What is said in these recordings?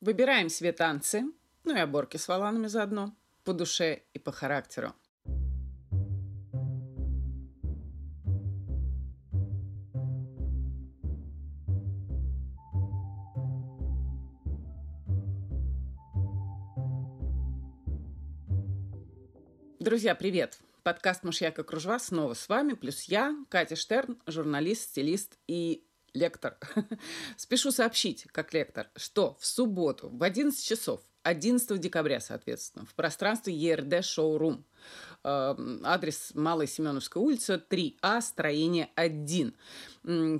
Выбираем себе танцы, ну и оборки с валанами заодно, по душе и по характеру. Друзья, привет! Подкаст «Мышьяка кружева» снова с вами, плюс я, Катя Штерн, журналист, стилист и лектор. Спешу сообщить, как лектор, что в субботу в 11 часов 11 декабря, соответственно, в пространстве ЕРД Шоурум – адрес Малая Семеновская улица, 3А, строение 1.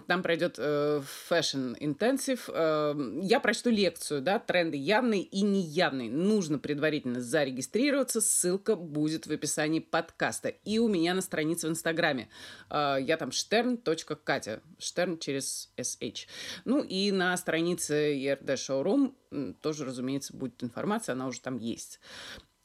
Там пройдет э, Fashion Intensive. Эм, я прочту лекцию, да, тренды явные и неявные. Нужно предварительно зарегистрироваться. Ссылка будет в описании подкаста. И у меня на странице в Инстаграме. Э, я там stern.катя. Штерн через SH. Ну и на странице ERD Showroom тоже, разумеется, будет информация, она уже там есть.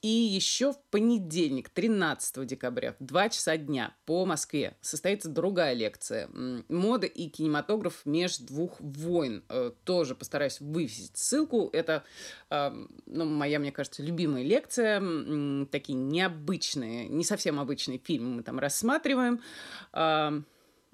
И еще в понедельник, 13 декабря, в 2 часа дня по Москве состоится другая лекция «Мода и кинематограф между двух войн». Э, тоже постараюсь вывесить ссылку. Это, ну, моя, мне кажется, любимая лекция. Такие необычные, не совсем обычные фильмы мы там рассматриваем.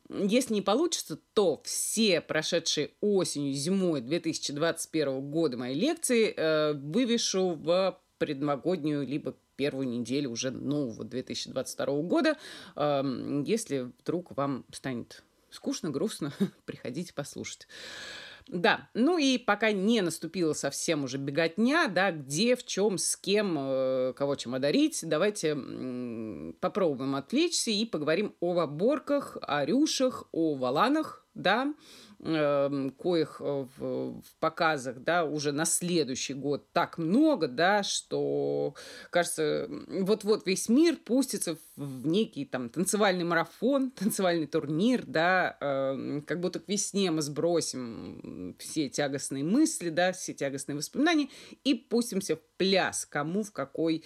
Если не получится, то все прошедшие осенью, зимой 2021 года мои лекции э, вывешу в предновогоднюю, либо первую неделю уже нового 2022 года. Если вдруг вам станет скучно, грустно, приходите послушать. Да, ну и пока не наступила совсем уже беготня, да, где, в чем, с кем, э, кого чем одарить, давайте попробуем отвлечься и поговорим о оборках, о рюшах, о валанах, да, коих э, в, в показах, да, уже на следующий год так много, да, что, кажется, вот-вот весь мир пустится в некий там танцевальный марафон, танцевальный турнир, да, э, как будто к весне мы сбросим все тягостные мысли, да, все тягостные воспоминания и пустимся в пляс, кому в какой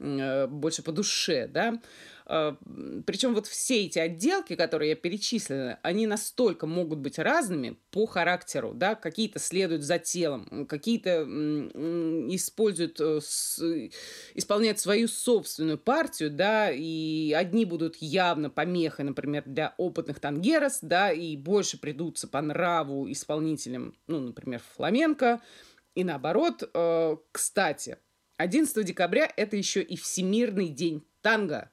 э, больше по душе, да, а, Причем вот все эти отделки, которые я перечислила, они настолько могут быть разными по характеру, да, какие-то следуют за телом, какие-то используют, э, исполняют свою собственную партию, да, и одни будут явно помехой, например, для опытных тангерос, да, и больше придутся по нраву исполнителям, ну, например, фламенко, и наоборот. Э, кстати, 11 декабря это еще и Всемирный день танго.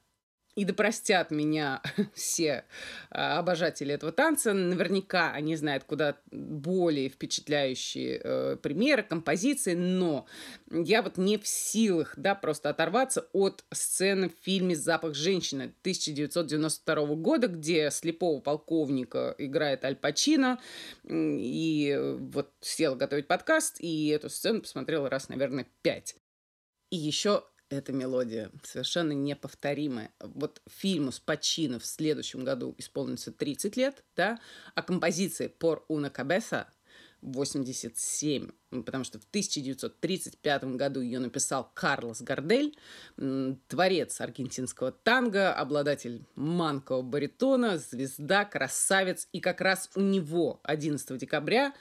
И да простят меня все а, обожатели этого танца. Наверняка они знают куда более впечатляющие э, примеры, композиции, но я вот не в силах, да, просто оторваться от сцены в фильме «Запах женщины» 1992 года, где слепого полковника играет Аль Пачино. И вот села готовить подкаст, и эту сцену посмотрела раз, наверное, пять. И еще эта мелодия совершенно неповторимая. Вот фильму с Пачино в следующем году исполнится 30 лет, да, а композиции «Por una cabeza» 87, потому что в 1935 году ее написал Карлос Гардель, творец аргентинского танго, обладатель манкового баритона, звезда, красавец. И как раз у него 11 декабря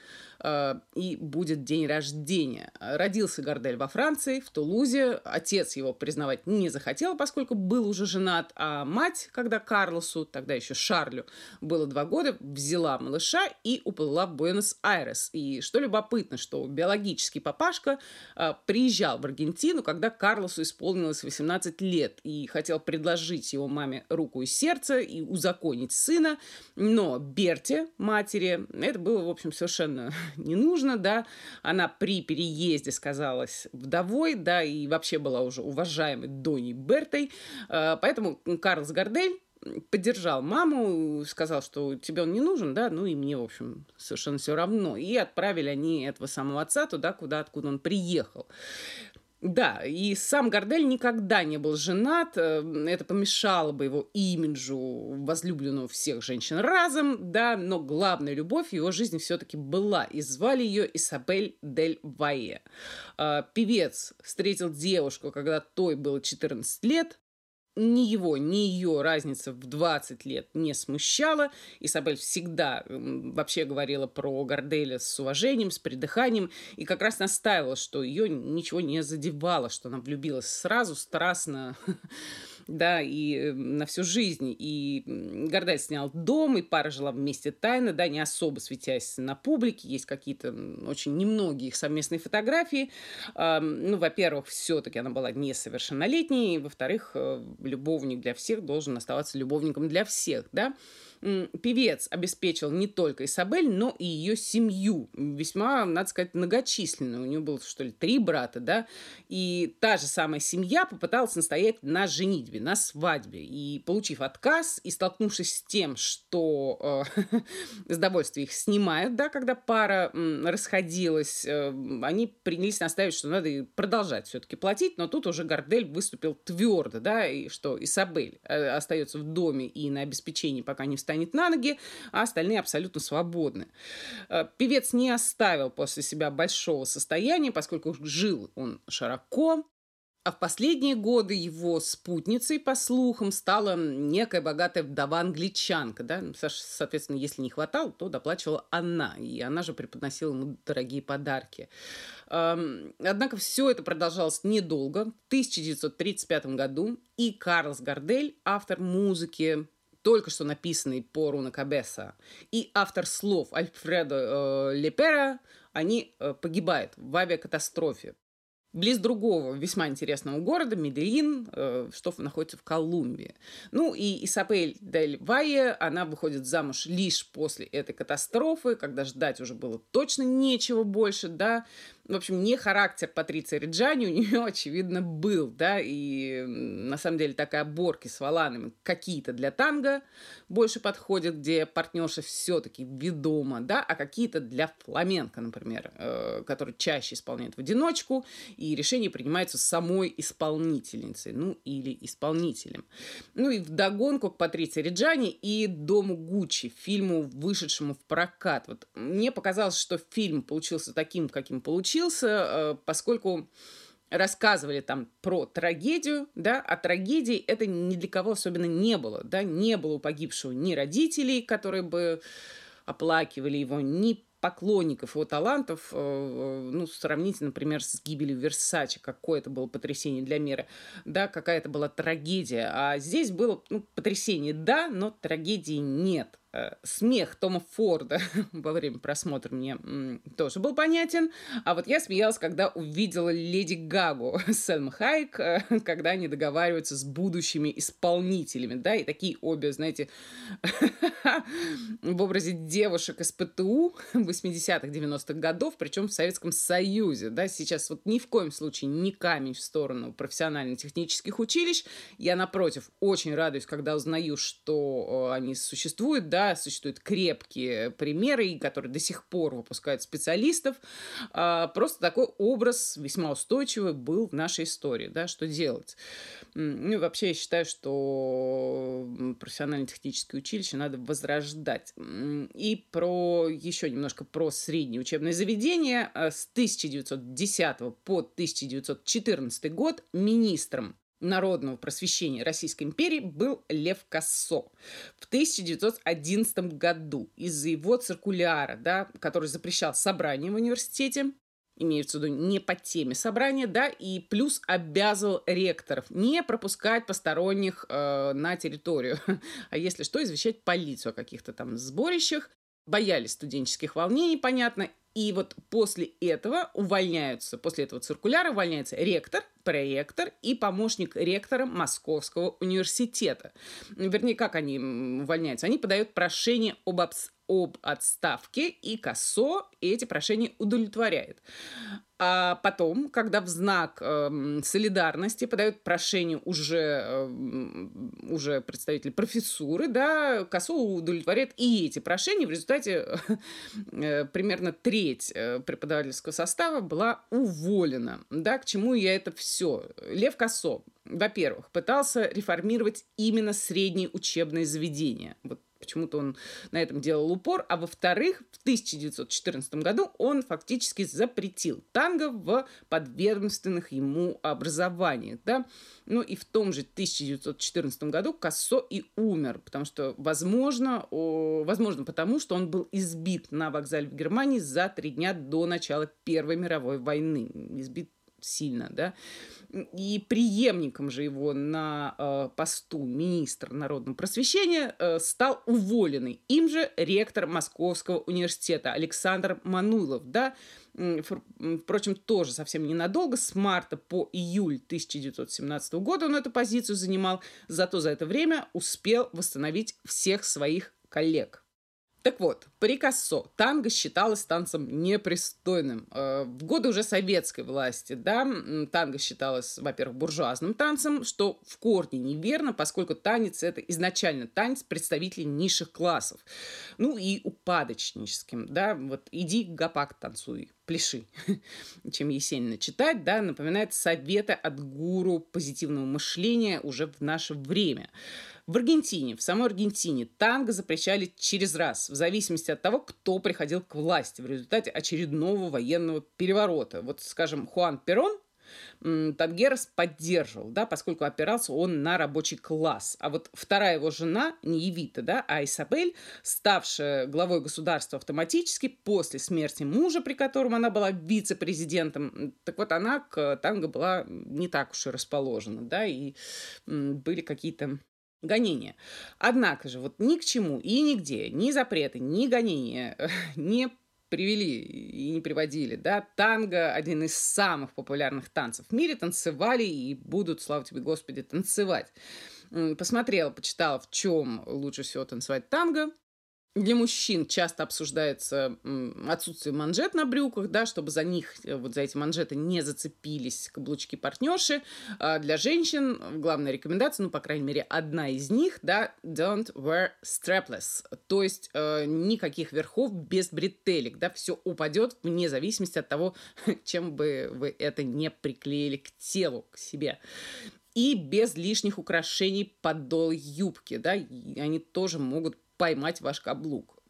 Э, и будет день рождения. Родился Гордель во Франции, в Тулузе. Отец его признавать не захотел, поскольку был уже женат, а мать, когда Карлосу, тогда еще Шарлю, было два года, взяла малыша и уплыла в Буэнос-Айрес. И что любопытно, что биологический папашка э, приезжал в Аргентину, когда Карлосу исполнилось 18 лет и хотел предложить его маме руку и сердце и узаконить сына, но Берте, матери, это было, в общем, совершенно не нужно, да, она при переезде сказалась вдовой, да, и вообще была уже уважаемой Доней Бертой, э, поэтому Карлс Гордель поддержал маму, сказал, что тебе он не нужен, да, ну и мне, в общем, совершенно все равно. И отправили они этого самого отца туда, куда, откуда он приехал. Да, и сам Гордель никогда не был женат, э, это помешало бы его имиджу возлюбленного всех женщин разом, да, но главная любовь в его жизни все-таки была, и звали ее Исабель Дель Вайе. Певец встретил девушку, когда той было 14 лет, ни его, ни ее разница в 20 лет не смущала. Изабель всегда вообще говорила про Горделя с уважением, с придыханием, и как раз настаивала, что ее ничего не задевало, что она влюбилась сразу, страстно, да, и э, на всю жизнь. И Гордаль снял дом, и пара жила вместе тайно, да, не особо светясь на публике. Есть какие-то очень немногие их совместные фотографии. Ну, во-первых, все-таки она была несовершеннолетней, во-вторых, э, любовник для всех должен оставаться любовником для всех, да певец обеспечил не только Исабель, но и ее семью. Весьма, надо сказать, многочисленную. У нее было, что ли, три брата, да. И та же самая семья попыталась настоять на женитьбе, на свадьбе. И, получив отказ и столкнувшись с тем, что э, с довольствия их снимают, да, когда пара э, расходилась, э, они принялись наставить, что надо продолжать все-таки платить, но тут уже Гордель выступил твердо, да, и что Исабель э, остается в доме и на обеспечении, пока не встает встанет на ноги, а остальные абсолютно свободны. Э, певец не оставил после себя большого состояния, поскольку жил он широко, а в последние годы его спутницей, по слухам, стала некая богатая вдова-англичанка. Да? Соответственно, если не хватало, то доплачивала она. И она же преподносила ему дорогие подарки. Однако все это продолжалось недолго. В 1935 году и Карлс Гардель, автор музыки, только что написанный по Руна Кабеса, и автор слов Альфредо э, Лепера, они э, погибают в авиакатастрофе. Близ другого весьма интересного города, Медellин, э, что находится в Колумбии. Ну и Исапель Дель Вайе, она выходит замуж лишь после этой катастрофы, когда ждать уже было точно нечего больше, да. В общем, не характер Патриции Риджани у нее, очевидно, был, да, и на самом деле такая оборки с валанами какие-то для танго больше подходят, где партнерша все-таки ведома, да, а какие-то для фламенко, например, э, который чаще исполняет в одиночку, и решение принимается самой исполнительницей, ну, или исполнителем. Ну, и вдогонку к Патриции Риджани и Дому Гуччи, фильму, вышедшему в прокат. Вот мне показалось, что фильм получился таким, каким получился, случился, э, поскольку рассказывали там про трагедию, да, а трагедии это ни для кого особенно не было, да, не было у погибшего ни родителей, которые бы оплакивали его, ни поклонников его талантов, э, э, ну, сравните, например, с гибелью Версачи, какое это было потрясение для мира, да, какая это была трагедия, а здесь было, ну, потрясение, да, но трагедии нет. Э, смех Тома Форда во время просмотра мне тоже был понятен. А вот я смеялась, когда увидела Леди Гагу Сельма Хайк, э, когда они договариваются с будущими исполнителями, да, и такие обе, знаете, в образе девушек из ПТУ 80-х, 90-х годов, причем в Советском Союзе, да, сейчас вот ни в коем случае не камень в сторону профессионально-технических училищ. Я, напротив, очень радуюсь, когда узнаю, что э, они существуют, да, да, существуют крепкие примеры, которые до сих пор выпускают специалистов. А, просто такой образ весьма устойчивый был в нашей истории, да, что делать. Ну и вообще я считаю, что профессионально-техническое училище надо возрождать. И про еще немножко про среднее учебное заведение. А, с 1910 по 1914 год министром народного просвещения Российской империи был Лев Кассо в 1911 году из-за его циркуляра, да, который запрещал собрание в университете, имеется в виду не по теме собрания, да, и плюс обязывал ректоров не пропускать посторонних э, на территорию, а если что, извещать полицию о каких-то там сборищах. Боялись студенческих волнений, понятно, и вот после этого увольняются, после этого циркуляра увольняется ректор, проректор и помощник ректора Московского университета. Вернее, как они увольняются? Они подают прошение об, об отставке, и КОСО эти прошения удовлетворяет. А потом, когда в знак э, солидарности подают прошение уже, э, уже представитель профессуры, да, КОСО удовлетворяет и эти прошения. В результате э, примерно треть э, преподавательского состава была уволена. Да, к чему я это все? Лев Косо, во-первых, пытался реформировать именно средние учебные заведения. Вот почему-то он на этом делал упор. А во-вторых, в 1914 году он фактически запретил танго в подведомственных ему образованиях. Да? Ну и в том же 1914 году Кассо и умер, потому что, возможно, о, возможно потому, что он был избит на вокзале в Германии за три дня до начала Первой мировой войны. Избит сильно, да. И преемником же его на э, посту министра народного просвещения э, стал уволенный им же ректор Московского университета Александр Мануйлов, да. Впрочем, тоже совсем ненадолго, с марта по июль 1917 года он эту позицию занимал, зато за это время успел восстановить всех своих коллег. Так вот, при Кассо танго считалось танцем непристойным. Э, в годы уже советской власти, да, танго считалось, во-первых, буржуазным танцем, что в корне неверно, поскольку танец – это изначально танец представителей низших классов. Ну и упадочническим, да, вот иди гопак танцуй, пляши, чем Есенина читать, да, напоминает советы от гуру позитивного мышления уже в наше время. В Аргентине, в самой Аргентине танго запрещали через раз, в зависимости от того, кто приходил к власти в результате очередного военного переворота. Вот, скажем, Хуан Перон Тангерас поддерживал, да, поскольку опирался он на рабочий класс. А вот вторая его жена, не Евита, да, а Исабель, ставшая главой государства автоматически после смерти мужа, при котором она была вице-президентом, так вот она к танго была не так уж и расположена, да, и были какие-то гонения. Однако же вот ни к чему и нигде ни запреты, ни гонения не привели и не приводили, да, танго один из самых популярных танцев в мире, танцевали и будут, слава тебе, Господи, танцевать. Посмотрела, почитала, в чем лучше всего танцевать танго. Для мужчин часто обсуждается отсутствие манжет на брюках, да, чтобы за них, э, вот за эти манжеты не зацепились каблучки партнерши. А для женщин главная рекомендация, ну, по крайней мере, одна из них, да, don't wear strapless. То есть э, никаких верхов без бретелек, да, все упадет вне зависимости от того, чем бы вы это не приклеили к телу, к себе и без лишних украшений подол юбки, да, они тоже могут поймать ваш каблук.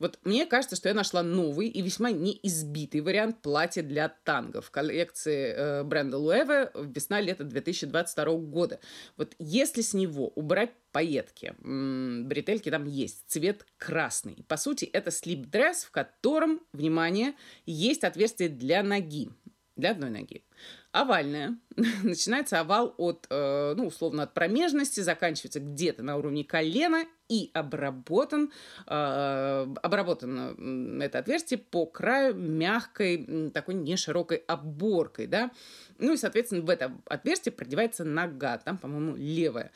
Вот мне кажется, что я нашла новый и весьма неизбитый вариант платья для танго в коллекции э, бренда Луэве весна-лето 2022 года. Вот если с него убрать пайетки, м-м, бретельки там есть, цвет красный. По сути, это слип-дресс, в котором, внимание, есть отверстие для ноги, для одной ноги овальная. Начинается овал от, э, ну, условно, от промежности, заканчивается где-то на уровне колена и обработан, э, обработано это отверстие по краю мягкой, такой неширокой оборкой, да. Ну и, соответственно, в это отверстие продевается нога, там, по-моему, левая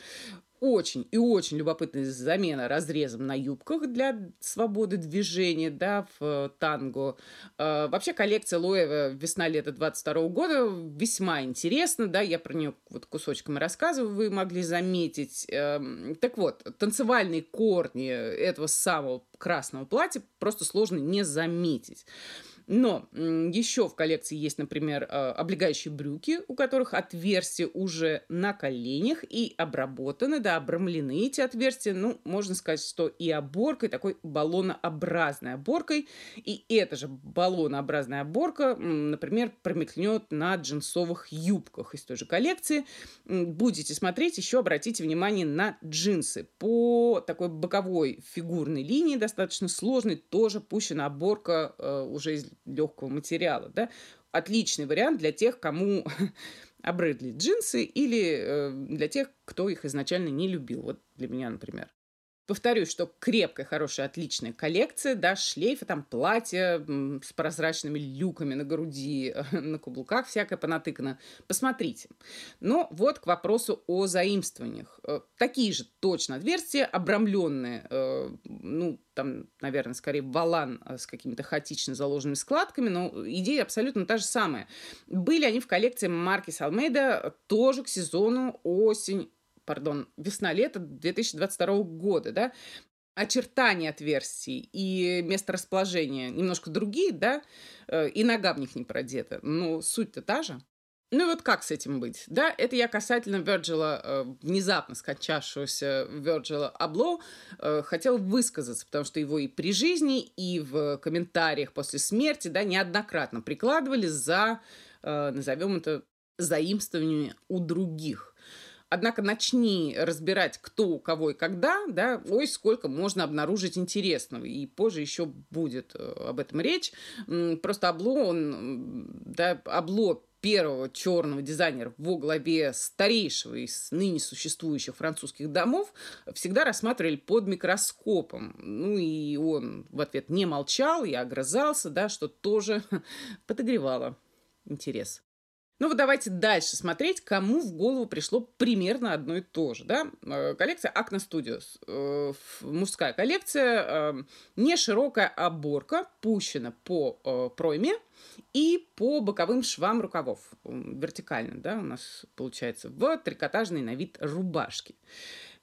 очень и очень любопытная замена разрезом на юбках для свободы движения, да, в э, танго. Э, вообще коллекция Лоева весна-лето 22 года весьма интересна, да, я про нее вот кусочками рассказываю, вы могли заметить. Эм, так вот, танцевальные корни этого самого красного платья просто сложно не заметить. Но еще в коллекции есть, например, а, облегающие брюки, у которых отверстия уже на коленях и обработаны, да, обрамлены эти отверстия. Ну, можно сказать, что и оборкой, такой баллонообразной оборкой. И эта же баллонообразная оборка, например, промелькнет на джинсовых юбках из той же коллекции. Будете смотреть, еще обратите внимание на джинсы. По такой боковой фигурной линии, достаточно сложной, тоже пущена оборка э, уже из легкого материала, да, отличный вариант для тех, кому обрыдли джинсы или э, для тех, кто их изначально не любил. Вот для меня, например. Повторюсь, что крепкая, хорошая, отличная коллекция, да, шлейфы, там платья с прозрачными люками на груди, на каблуках всякое понатыкано. Посмотрите. Но вот к вопросу о заимствованиях. Э, такие же точно отверстия, обрамленные, э, ну, там, наверное, скорее валан э, с какими-то хаотично заложенными складками, но идея абсолютно та же самая. Были они в коллекции Маркис Алмейда тоже к сезону осень пардон, весна-лето 2022 года, да, очертания отверстий и место расположения немножко другие, да, э, и нога в них не продета. Но суть-то та же. Ну и вот как с этим быть? Да, это я касательно Верджила, э, внезапно скончавшегося Верджила Абло, э, хотел высказаться, потому что его и при жизни, и в комментариях после смерти, да, неоднократно прикладывали за, назовем это, заимствование у других. Однако начни разбирать, кто у кого и когда, да, ой, сколько можно обнаружить интересного. И позже еще будет э, об этом речь. Просто Абло, он, да, Абло первого черного дизайнера во главе старейшего из ныне существующих французских домов всегда рассматривали под микроскопом. Ну и он в ответ не молчал и огрызался, да, что тоже подогревало интерес. Ну вот давайте дальше смотреть, кому в голову пришло примерно одно и то же. Да? Э, коллекция Acna Studios. Э, мужская коллекция, э, не широкая оборка, пущена по пройме и по боковым швам рукавов. Вертикально, да, у нас получается, в трикотажной на вид рубашки.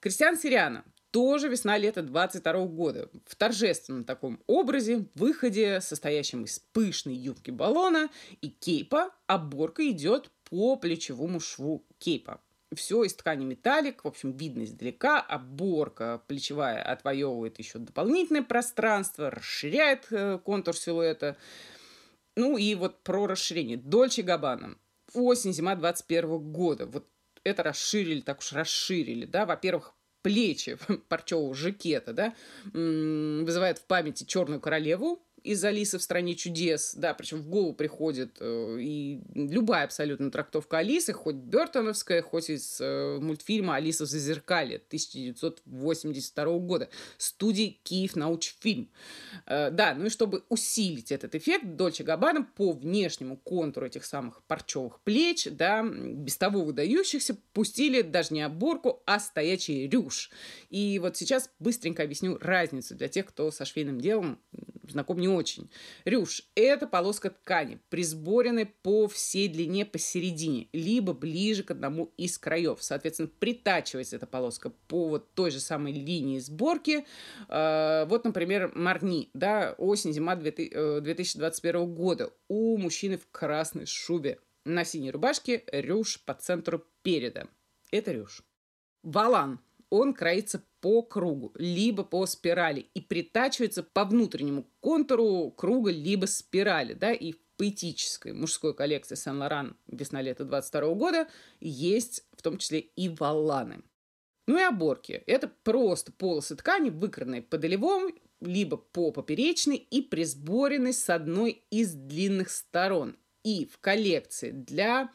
Кристиан Сириана тоже весна-лето 22 года. В торжественном таком образе, выходе, состоящем из пышной юбки баллона и кейпа, оборка идет по плечевому шву кейпа. Все из ткани металлик, в общем, видно издалека. Оборка плечевая отвоевывает еще дополнительное пространство, расширяет э, контур силуэта. Ну и вот про расширение. Дольче Габбана. Осень-зима 21 года. Вот это расширили, так уж расширили, да, во-первых, плечи парчевого жакета, да, вызывает в памяти черную королеву, из Алисы в стране чудес, да, причем в голову приходит э, и любая абсолютно трактовка Алисы, хоть Бертоновская, хоть из э, мультфильма «Алиса в зазеркале» 1982 года, студии «Киев научфильм». Э, да, ну и чтобы усилить этот эффект, Дольче Габбана по внешнему контуру этих самых парчевых плеч, да, без того выдающихся, пустили даже не оборку, а стоячий рюш. И вот сейчас быстренько объясню разницу для тех, кто со швейным делом знаком не очень. Рюш – это полоска ткани, присборенная по всей длине посередине, либо ближе к одному из краев. Соответственно, притачивается эта полоска по вот той же самой линии сборки. А, вот, например, Марни, да, осень-зима 2021 э, года. У мужчины в красной шубе. На синей рубашке рюш по центру переда. Это рюш. Валан он кроится по кругу, либо по спирали и притачивается по внутреннему контуру круга, либо спирали, да, и в поэтической мужской коллекции Сен-Лоран весна-лето 22 года есть в том числе и валаны. Ну и оборки. Это просто полосы ткани, выкранные по долевому, либо по поперечной и присборенной с одной из длинных сторон. И в коллекции для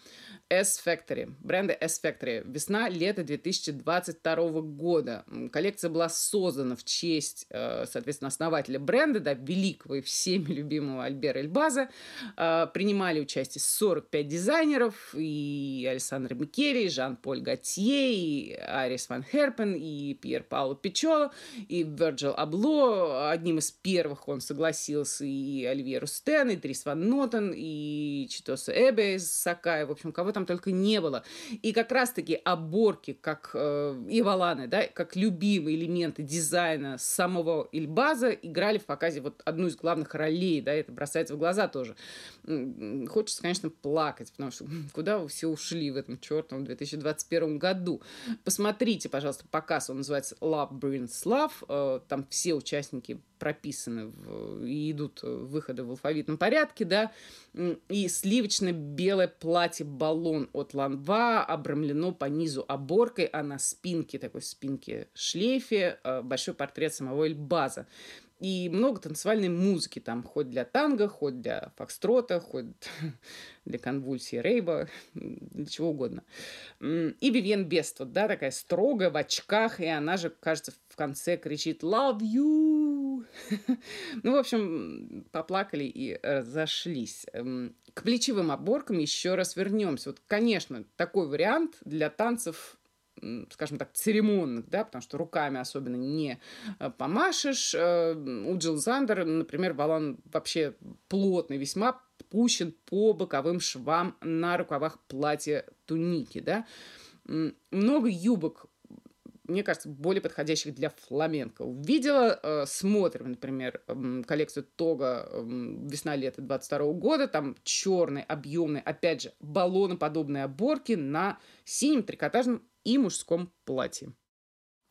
S-Factory, бренда S-Factory. Весна-лето 2022 года. Коллекция была создана в честь, э, соответственно, основателя бренда, да, великого и всеми любимого Альбера Эльбаза. Э, принимали участие 45 дизайнеров, и Александр Микери, и Жан-Поль Готье, и Арис Ван Херпен, и Пьер Пауло Пичоло, и Virgil Абло. Одним из первых он согласился и Оливье Рустен, и Трис Ван Нотен, и Читоса Эбе из Сакая. В общем, кого там только не было. И как раз-таки оборки, как э, валаны, да, как любимые элементы дизайна самого Ильбаза играли в показе вот одну из главных ролей, да, это бросается в глаза тоже. Хочется, конечно, плакать, потому что куда вы все ушли в этом чертовом 2021 году. Посмотрите, пожалуйста, показ, он называется Love Brings Love, э, там все участники прописаны в, и идут выходы в алфавитном порядке, да, и сливочно-белое платье-баллон от Ланва обрамлено по низу оборкой, а на спинке, такой спинке шлейфе, э, большой портрет самого Эльбаза. И много танцевальной музыки там, хоть для танго, хоть для фокстрота, хоть для конвульсии рейба, для чего угодно. И Вивьен Бест, вот, да, такая строгая, в очках, и она же, кажется, в конце кричит «Love you!». ну, в общем, поплакали и разошлись. К плечевым оборкам еще раз вернемся. Вот, конечно, такой вариант для танцев скажем так, церемонных, да, потому что руками особенно не э, помашешь. Э, у Джилл Зандер, например, баллон вообще плотный, весьма пущен по боковым швам на рукавах платья туники, да. Много юбок мне кажется, более подходящих для фламенко. Увидела, э, смотрим, например, э, коллекцию Тога э, весна-лето 22 года, там черный, объемный, опять же, баллоноподобные оборки на синем трикотажном и мужском платье.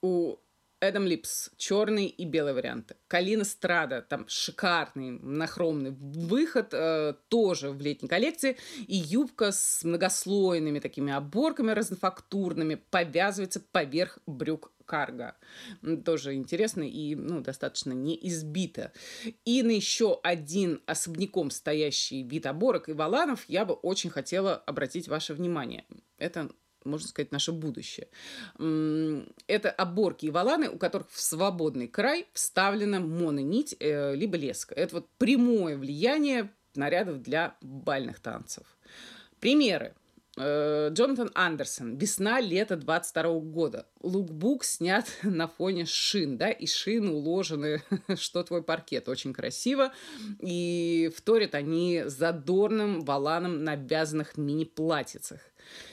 У Эдам Липс, черный и белый варианты. Калина Страда, там шикарный, нахромный выход, э, тоже в летней коллекции. И юбка с многослойными такими оборками разнофактурными повязывается поверх брюк карго. Тоже интересно и ну, достаточно не избито. И на еще один особняком стоящий вид оборок и валанов я бы очень хотела обратить ваше внимание. Это можно сказать, наше будущее. Это оборки и валаны, у которых в свободный край вставлена мононить э, либо леска. Это вот прямое влияние нарядов для бальных танцев. Примеры. Э, Джонатан Андерсон. Весна-лето 22 года. Лукбук снят на фоне шин, да, и шины уложены, что твой паркет. Очень красиво. И вторят они задорным валаном на вязаных мини-платьицах.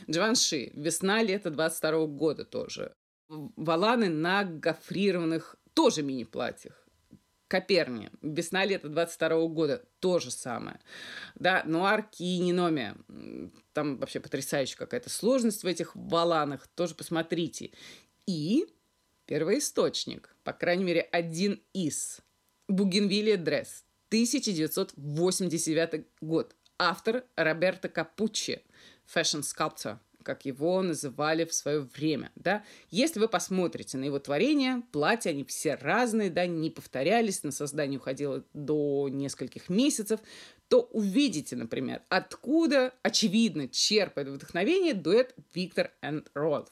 Джованши. Весна-лето 22 года тоже. Валаны на гофрированных тоже мини-платьях. Коперни. Весна-лето 22 года. То же самое. Да, нуар кининомия. Там вообще потрясающая какая-то сложность в этих валанах. Тоже посмотрите. И первоисточник. По крайней мере, один из. Бугенвилия Дресс. 1989 год. Автор Роберто Капуччи fashion sculptor, как его называли в свое время, да. Если вы посмотрите на его творения, платья, они все разные, да, не повторялись, на создание уходило до нескольких месяцев, то увидите, например, откуда, очевидно, черпает вдохновение дуэт Виктор и Ролф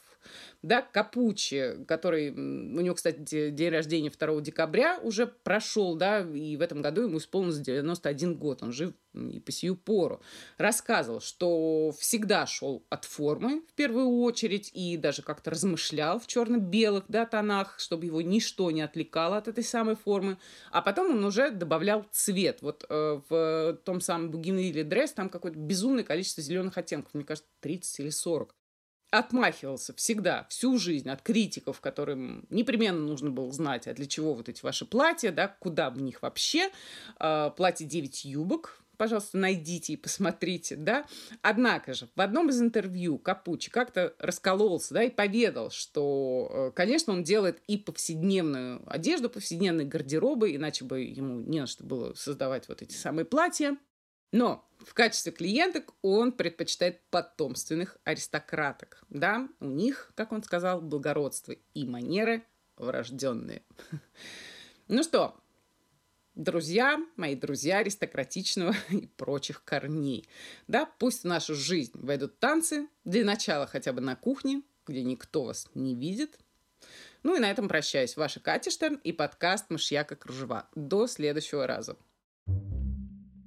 да, Капучи, который, у него, кстати, день рождения 2 декабря уже прошел, да, и в этом году ему исполнилось 91 год, он жив и по сию пору, рассказывал, что всегда шел от формы в первую очередь и даже как-то размышлял в черно-белых, да, тонах, чтобы его ничто не отвлекало от этой самой формы, а потом он уже добавлял цвет. Вот э, в том самом Бугенвилле дресс там какое-то безумное количество зеленых оттенков, мне кажется, 30 или 40 отмахивался всегда, всю жизнь от критиков, которым непременно нужно было знать, а для чего вот эти ваши платья, да, куда в них вообще. Э, платье 9 юбок, пожалуйста, найдите и посмотрите, да. Однако же в одном из интервью Капучи как-то раскололся, да, и поведал, что, э, конечно, он делает и повседневную одежду, повседневные гардеробы, иначе бы ему не на что было создавать вот эти самые платья. Но в качестве клиенток он предпочитает потомственных аристократок. Да, у них, как он сказал, благородство и манеры врожденные. Ну что, друзья, мои друзья аристократичного и прочих корней. Да, пусть в нашу жизнь войдут танцы, для начала хотя бы на кухне, где никто вас не видит. Ну и на этом прощаюсь. Ваша Катя Штерн и подкаст «Мышьяка кружева». До следующего раза.